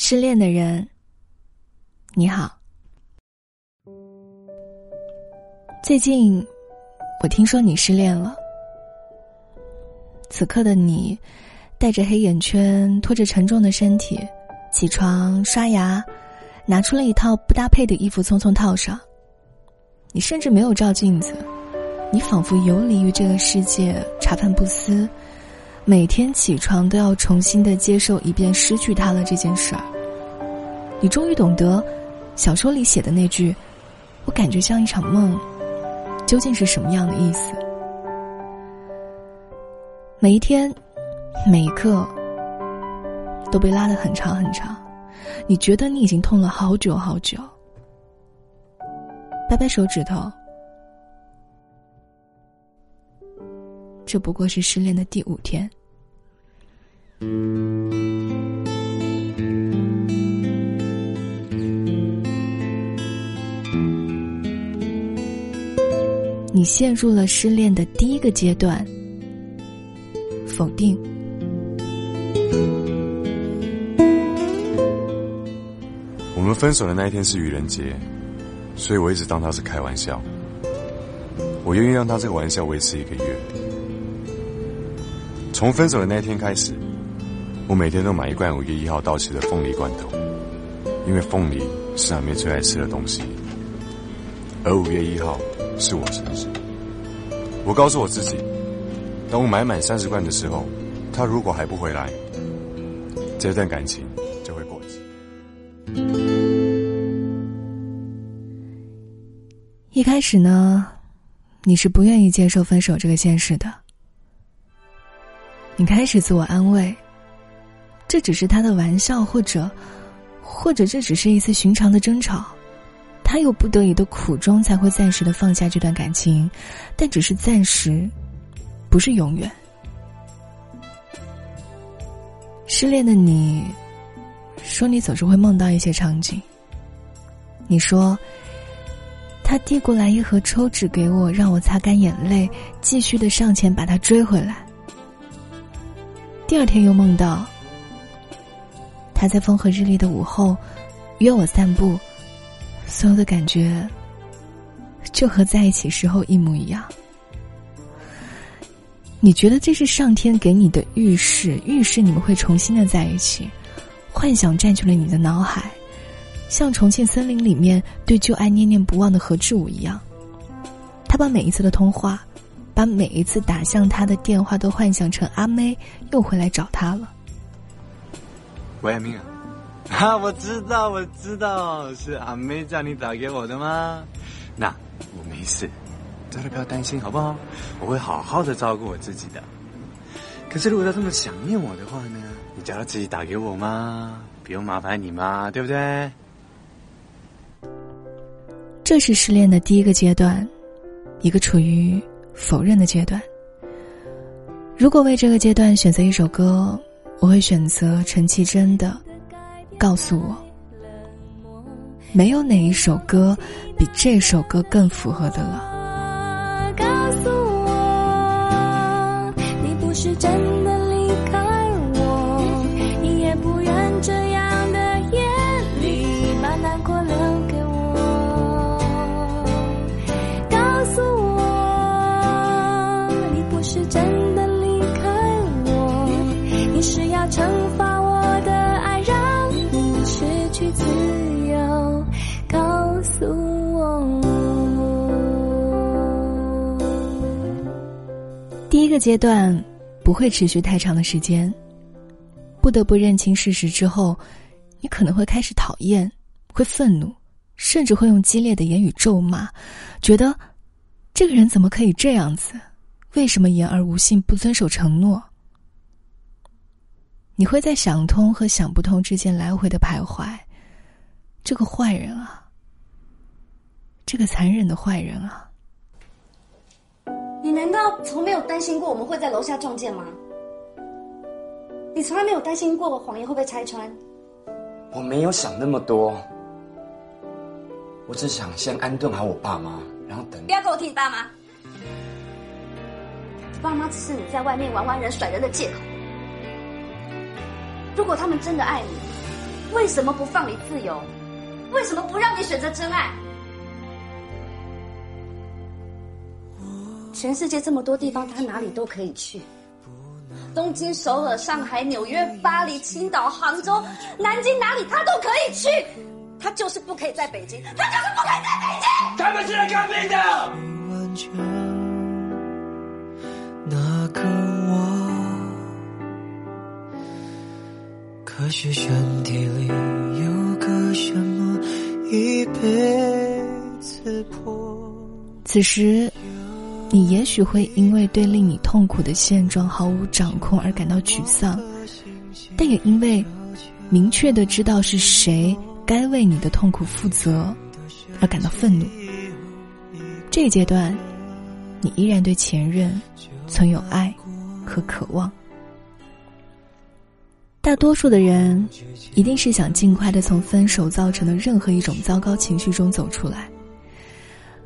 失恋的人，你好。最近，我听说你失恋了。此刻的你，带着黑眼圈，拖着沉重的身体，起床刷牙，拿出了一套不搭配的衣服，匆匆套上。你甚至没有照镜子，你仿佛游离于这个世界，茶饭不思。每天起床都要重新的接受一遍失去他了这件事儿。你终于懂得，小说里写的那句“我感觉像一场梦”，究竟是什么样的意思？每一天，每一刻，都被拉得很长很长。你觉得你已经痛了好久好久。掰掰手指头，这不过是失恋的第五天。你陷入了失恋的第一个阶段——否定。我们分手的那一天是愚人节，所以我一直当他是开玩笑。我愿意让他这个玩笑维持一个月。从分手的那一天开始。我每天都买一罐五月一号到期的凤梨罐头，因为凤梨是阿妹最爱吃的东西。而五月一号是我生日，我告诉我自己，等我买满三十罐的时候，他如果还不回来，这段感情就会过期。一开始呢，你是不愿意接受分手这个现实的，你开始自我安慰。这只是他的玩笑，或者，或者这只是一次寻常的争吵，他有不得已的苦衷才会暂时的放下这段感情，但只是暂时，不是永远。失恋的你，说你总是会梦到一些场景。你说，他递过来一盒抽纸给我，让我擦干眼泪，继续的上前把他追回来。第二天又梦到。他在风和日丽的午后约我散步，所有的感觉就和在一起时候一模一样。你觉得这是上天给你的预示？预示你们会重新的在一起？幻想占据了你的脑海，像重庆森林里面对旧爱念念不忘的何志武一样。他把每一次的通话，把每一次打向他的电话都幻想成阿妹又回来找他了。喂，阿明啊，啊，我知道，我知道，是阿妹叫你打给我的吗？那我没事，真的不要担心，好不好？我会好好的照顾我自己的。可是如果他这么想念我的话呢？你叫他自己打给我吗？不用麻烦你嘛，对不对？这是失恋的第一个阶段，一个处于否认的阶段。如果为这个阶段选择一首歌。我会选择陈绮贞的《告诉我》，没有哪一首歌比这首歌更符合的了。告诉我，你不是真第一个阶段不会持续太长的时间。不得不认清事实之后，你可能会开始讨厌，会愤怒，甚至会用激烈的言语咒骂，觉得这个人怎么可以这样子？为什么言而无信，不遵守承诺？你会在想通和想不通之间来回的徘徊。这个坏人啊，这个残忍的坏人啊！你难道从没有担心过我们会在楼下撞见吗？你从来没有担心过谎言会被拆穿？我没有想那么多，我只想先安顿好我爸妈，然后等。不要跟我提你爸妈，你爸妈只是你在外面玩玩人、甩人的借口。如果他们真的爱你，为什么不放你自由？为什么不让你选择真爱？全世界这么多地方，他哪里都可以去。东京、首尔、上海、纽约、巴黎、青岛、杭州、南京，哪里他都可以去。他就是不可以在北京，他就是不可以在北京。他们是来看病的。那个我，可是身体里有个什么一辈子破。此时，你也许会因为对令你痛苦的现状毫无掌控而感到沮丧，但也因为明确的知道是谁该为你的痛苦负责而感到愤怒。这阶段，你依然对前任存有爱和渴望。大多数的人一定是想尽快的从分手造成的任何一种糟糕情绪中走出来。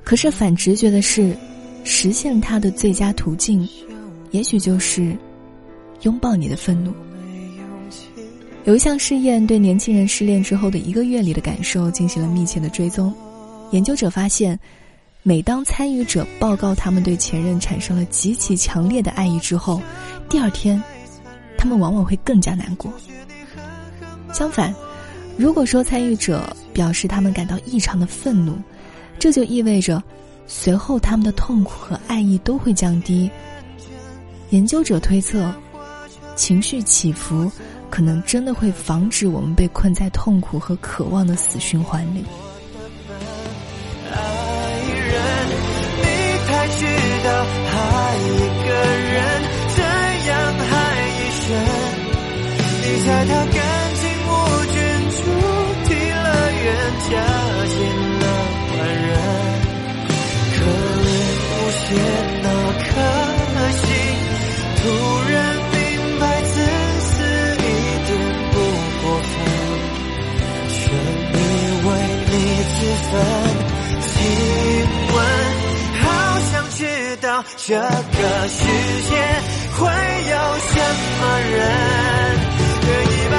可是反直觉的是，实现它的最佳途径，也许就是拥抱你的愤怒。有一项试验对年轻人失恋之后的一个月里的感受进行了密切的追踪，研究者发现，每当参与者报告他们对前任产生了极其强烈的爱意之后，第二天，他们往往会更加难过。相反，如果说参与者表示他们感到异常的愤怒，这就意味着，随后他们的痛苦和爱意都会降低。研究者推测，情绪起伏可能真的会防止我们被困在痛苦和渴望的死循环里。爱人，你太知道爱一个人怎样爱一生。你在他无限那颗心，突然明白自私一点不过分。全以为你自焚。请问，好想知道这个世界会有什么人，愿意把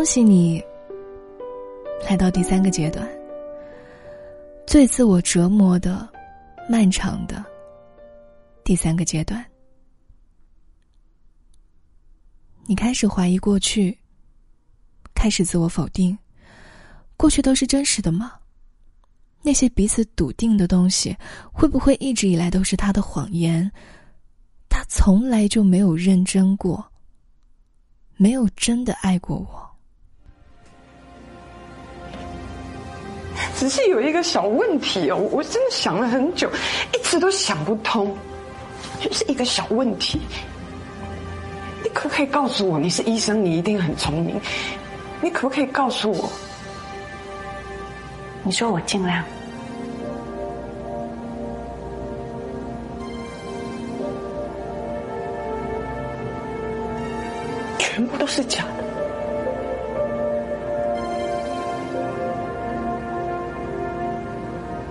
恭喜你，来到第三个阶段，最自我折磨的、漫长的第三个阶段。你开始怀疑过去，开始自我否定，过去都是真实的吗？那些彼此笃定的东西，会不会一直以来都是他的谎言？他从来就没有认真过，没有真的爱过我。只是有一个小问题哦，我真的想了很久，一直都想不通，就是一个小问题。你可不可以告诉我，你是医生，你一定很聪明，你可不可以告诉我？你说我尽量。全部都是假的。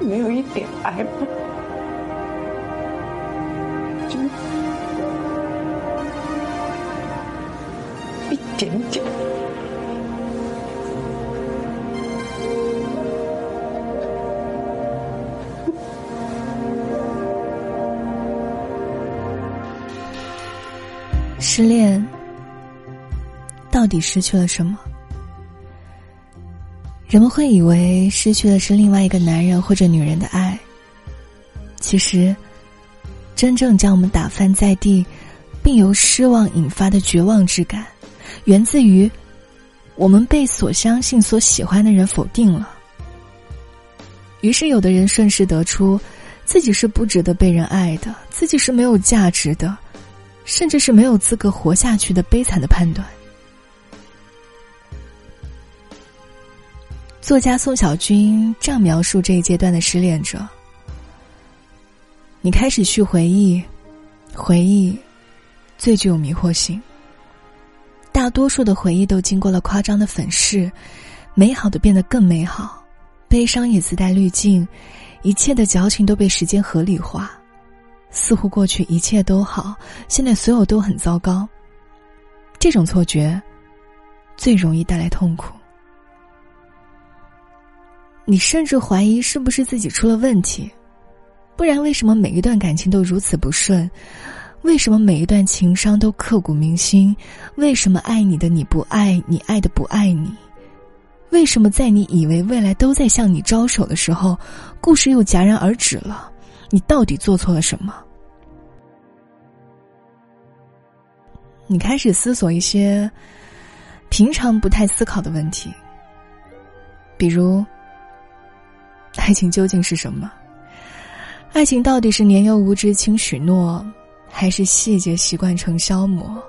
没有一点爱吗？就一点点。失恋到底失去了什么？人们会以为失去的是另外一个男人或者女人的爱，其实，真正将我们打翻在地，并由失望引发的绝望之感，源自于我们被所相信、所喜欢的人否定了。于是，有的人顺势得出自己是不值得被人爱的，自己是没有价值的，甚至是没有资格活下去的悲惨的判断。作家宋小军这样描述这一阶段的失恋者：你开始去回忆，回忆最具有迷惑性。大多数的回忆都经过了夸张的粉饰，美好的变得更美好，悲伤也自带滤镜，一切的矫情都被时间合理化，似乎过去一切都好，现在所有都很糟糕。这种错觉最容易带来痛苦。你甚至怀疑是不是自己出了问题，不然为什么每一段感情都如此不顺？为什么每一段情伤都刻骨铭心？为什么爱你的你不爱你，爱的不爱你？为什么在你以为未来都在向你招手的时候，故事又戛然而止了？你到底做错了什么？你开始思索一些平常不太思考的问题，比如：爱情究竟是什么？爱情到底是年幼无知轻许诺？还是细节习惯成消磨，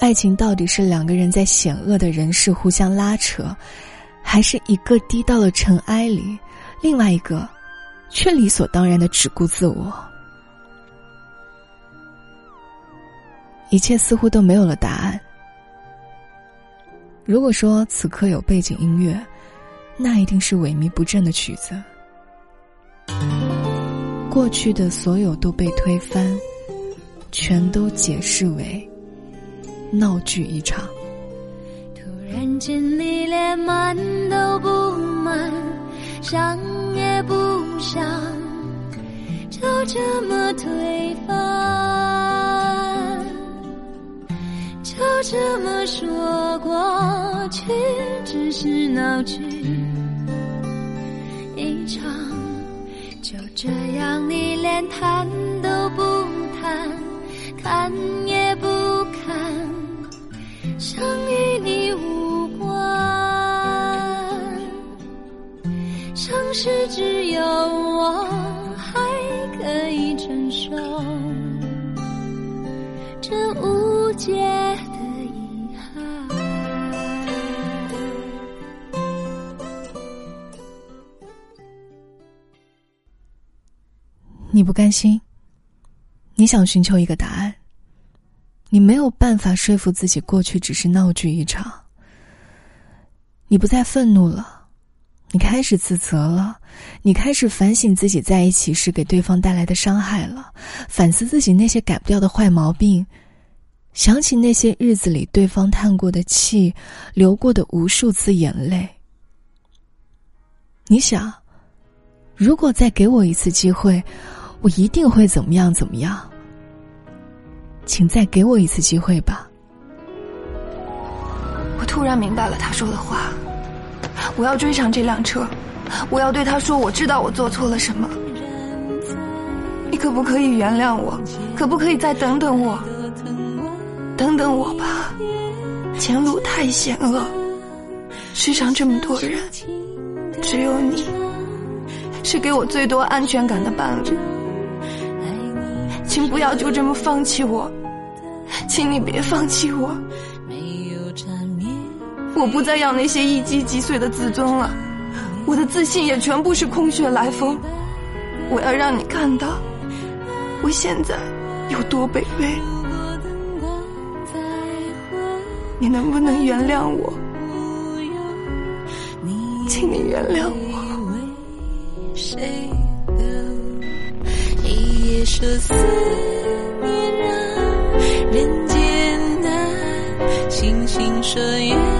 爱情到底是两个人在险恶的人世互相拉扯，还是一个低到了尘埃里，另外一个却理所当然的只顾自我？一切似乎都没有了答案。如果说此刻有背景音乐，那一定是萎靡不振的曲子。过去的所有都被推翻。全都解释为闹剧一场。突然间，你连满都不满，想也不想，就这么推翻，就这么说过去只是闹剧这样，你连谈都不谈。看也不看，想与你无关，城市只有我还可以承受你不甘心？你想寻求一个答案，你没有办法说服自己过去只是闹剧一场。你不再愤怒了，你开始自责了，你开始反省自己在一起时给对方带来的伤害了，反思自己那些改不掉的坏毛病，想起那些日子里对方叹过的气，流过的无数次眼泪。你想，如果再给我一次机会，我一定会怎么样怎么样。请再给我一次机会吧。我突然明白了他说的话，我要追上这辆车，我要对他说，我知道我做错了什么。你可不可以原谅我？可不可以再等等我？等等我吧，前路太险恶，世上这么多人，只有你是给我最多安全感的伴侣。请不要就这么放弃我。请你别放弃我，我不再要那些一击即碎的自尊了，我的自信也全部是空穴来风。我要让你看到，我现在有多卑微。你能不能原谅我？请你原谅我。谁夜色思念让人艰难星星说月。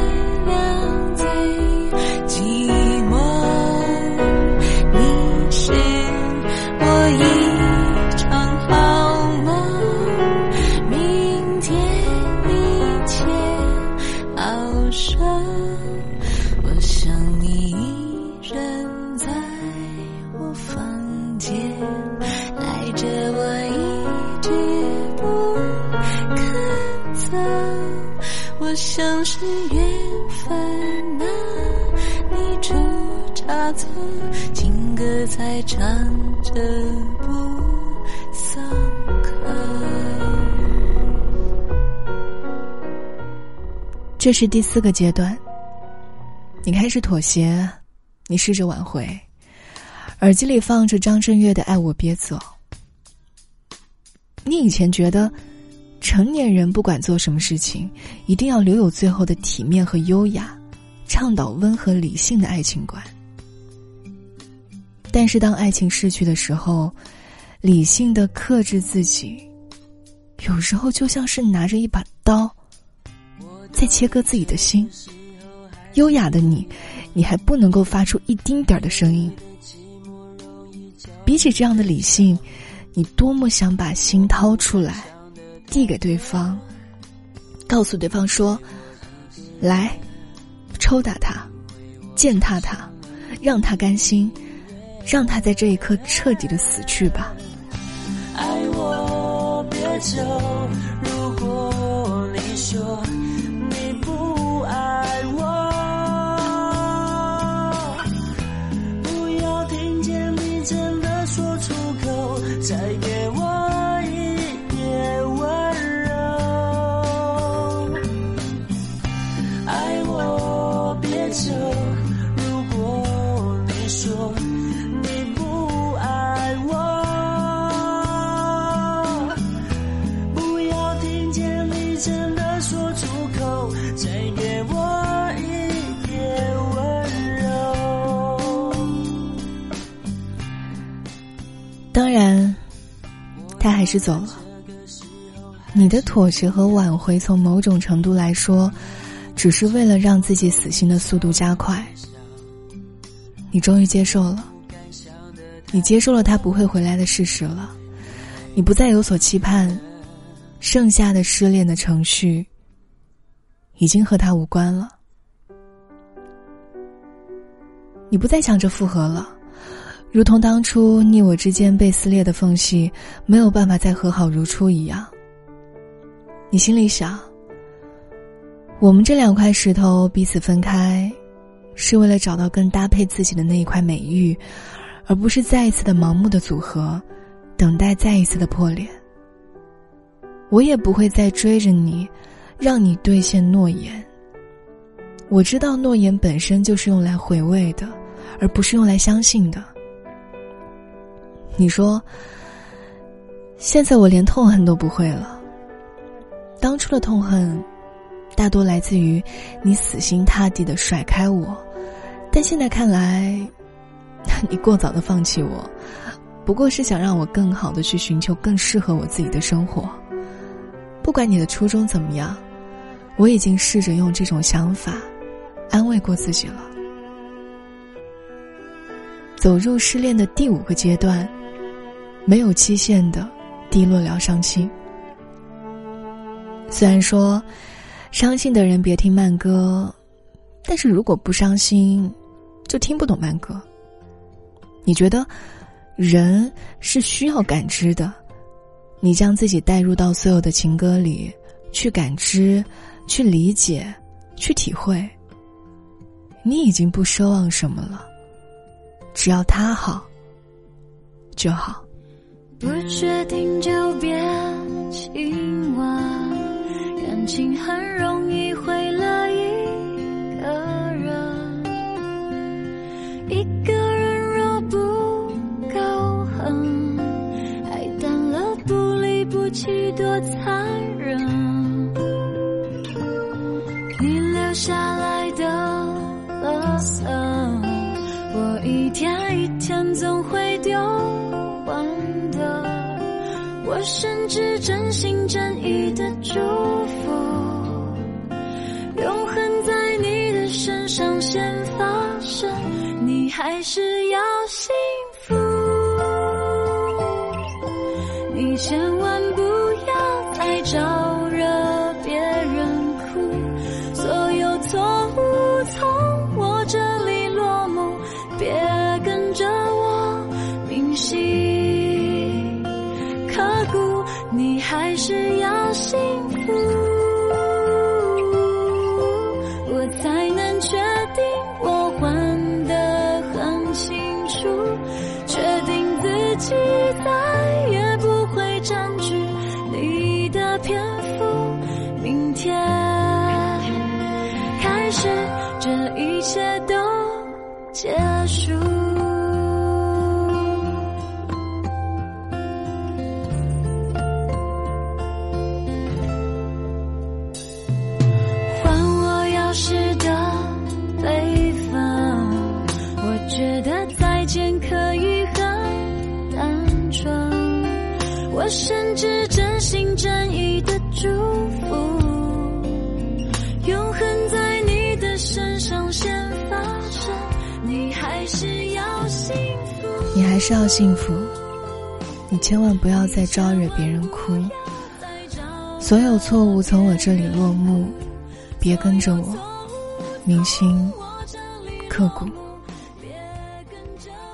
这是第四个阶段，你开始妥协，你试着挽回，耳机里放着张震岳的《爱我别走》，你以前觉得，成年人不管做什么事情，一定要留有最后的体面和优雅，倡导温和理性的爱情观。但是当爱情逝去的时候，理性的克制自己，有时候就像是拿着一把刀，在切割自己的心。优雅的你，你还不能够发出一丁点儿的声音。比起这样的理性。你多么想把心掏出来，递给对方，告诉对方说：“来，抽打他，践踏他，让他甘心，让他在这一刻彻底的死去吧。”爱我别走，如果是走了。你的妥协和挽回，从某种程度来说，只是为了让自己死心的速度加快。你终于接受了，你接受了他不会回来的事实了，你不再有所期盼，剩下的失恋的程序，已经和他无关了。你不再想着复合了。如同当初你我之间被撕裂的缝隙没有办法再和好如初一样，你心里想：我们这两块石头彼此分开，是为了找到更搭配自己的那一块美玉，而不是再一次的盲目的组合，等待再一次的破裂。我也不会再追着你，让你兑现诺言。我知道诺言本身就是用来回味的，而不是用来相信的。你说，现在我连痛恨都不会了。当初的痛恨，大多来自于你死心塌地的甩开我，但现在看来，你过早的放弃我，不过是想让我更好的去寻求更适合我自己的生活。不管你的初衷怎么样，我已经试着用这种想法安慰过自己了。走入失恋的第五个阶段。没有期限的低落疗伤期。虽然说，伤心的人别听慢歌，但是如果不伤心，就听不懂慢歌。你觉得，人是需要感知的，你将自己带入到所有的情歌里，去感知，去理解，去体会。你已经不奢望什么了，只要他好，就好。不确定就别亲吻，感情很容易毁了一个人。一个人若不够狠，爱淡了不离不弃多残忍。你留下来的垃圾，我一天一天总会甚至真心真意的祝福，永恒在你的身上先发生，你还是要幸福。你千万不要再找甚至真心真意的祝福，永恒在你的身上先发生，你还是要幸福。你还是要幸福，你千万不要再招惹别人哭。所有错误从我这里落幕，别跟着我，铭心刻骨。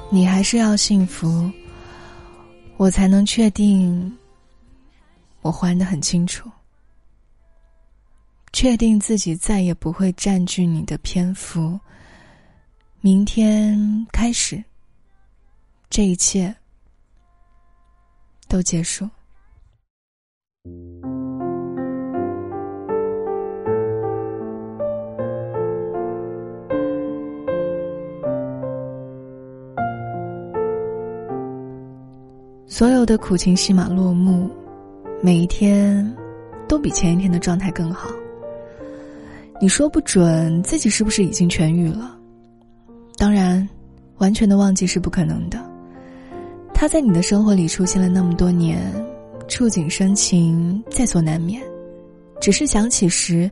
你还是要幸福，我才能确定我还得很清楚，确定自己再也不会占据你的篇幅。明天开始，这一切都结束。所有的苦情戏码落幕，每一天都比前一天的状态更好。你说不准自己是不是已经痊愈了？当然，完全的忘记是不可能的。他在你的生活里出现了那么多年，触景生情在所难免。只是想起时，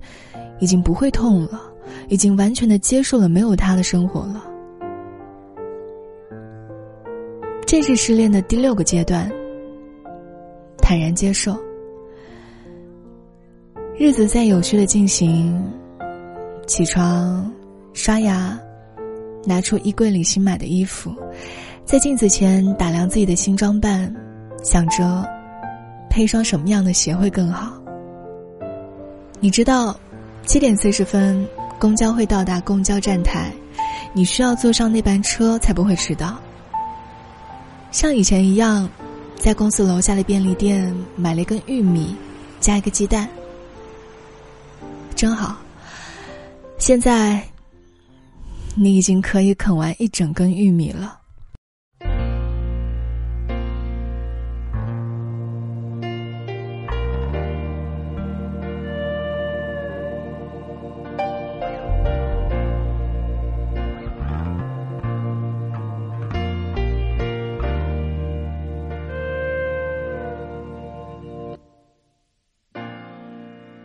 已经不会痛了，已经完全的接受了没有他的生活了。这是失恋的第六个阶段，坦然接受。日子在有序的进行，起床，刷牙，拿出衣柜里新买的衣服，在镜子前打量自己的新装扮，想着配一双什么样的鞋会更好。你知道，七点四十分公交会到达公交站台，你需要坐上那班车才不会迟到。像以前一样，在公司楼下的便利店买了一根玉米，加一个鸡蛋，真好。现在，你已经可以啃完一整根玉米了。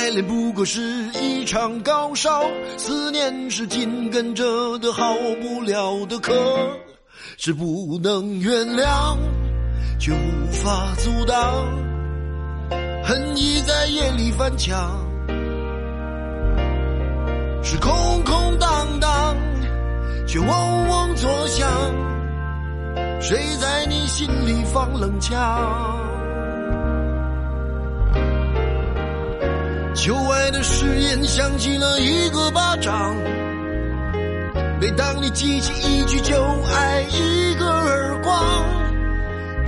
爱恋不过是一场高烧，思念是紧跟着的好不了的咳，是不能原谅，却无法阻挡，恨意在夜里翻墙，是空空荡荡，却嗡嗡作响，谁在你心里放冷枪？旧爱的誓言响起了一个巴掌，每当你记起一句就爱，一个耳光，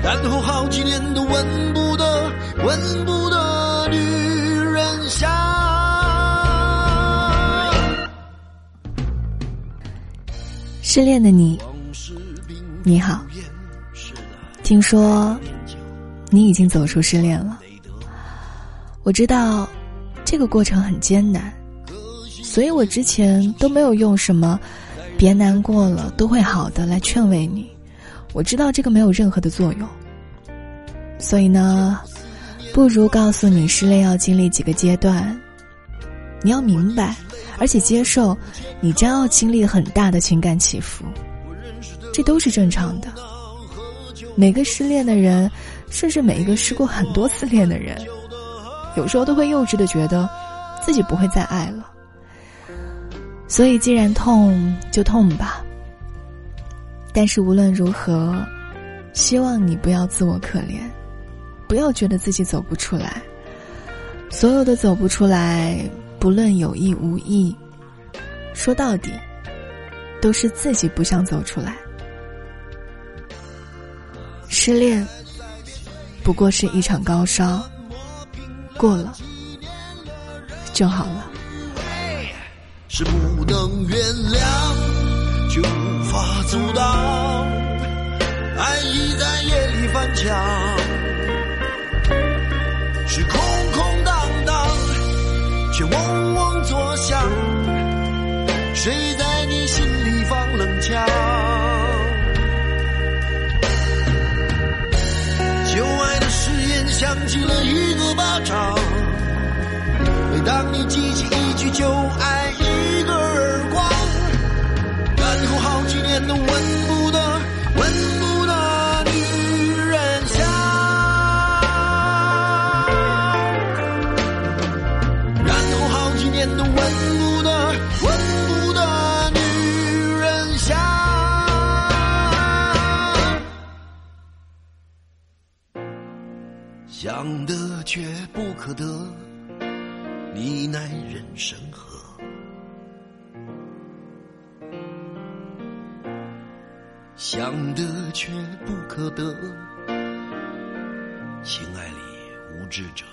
然后好几年都闻不得、闻不得女人香。失恋的你，你好，听说你已经走出失恋了，我知道。这个过程很艰难，所以我之前都没有用什么“别难过了，都会好的”来劝慰你。我知道这个没有任何的作用，所以呢，不如告诉你失恋要经历几个阶段，你要明白，而且接受，你将要经历很大的情感起伏，这都是正常的。每个失恋的人，甚至每一个失过很多次恋的人。有时候都会幼稚的觉得，自己不会再爱了。所以，既然痛就痛吧。但是无论如何，希望你不要自我可怜，不要觉得自己走不出来。所有的走不出来，不论有意无意，说到底，都是自己不想走出来。失恋，不过是一场高烧，过了就好了。是不能原谅，就无法阻挡，爱意在夜里翻墙，你记起一句就爱。一个耳光，然后好几年都闻不得、闻不得女人香，然后好几年都闻不得、闻不得女人香，想得却不可得，奈人生何？想得却不可得，情爱里无知者。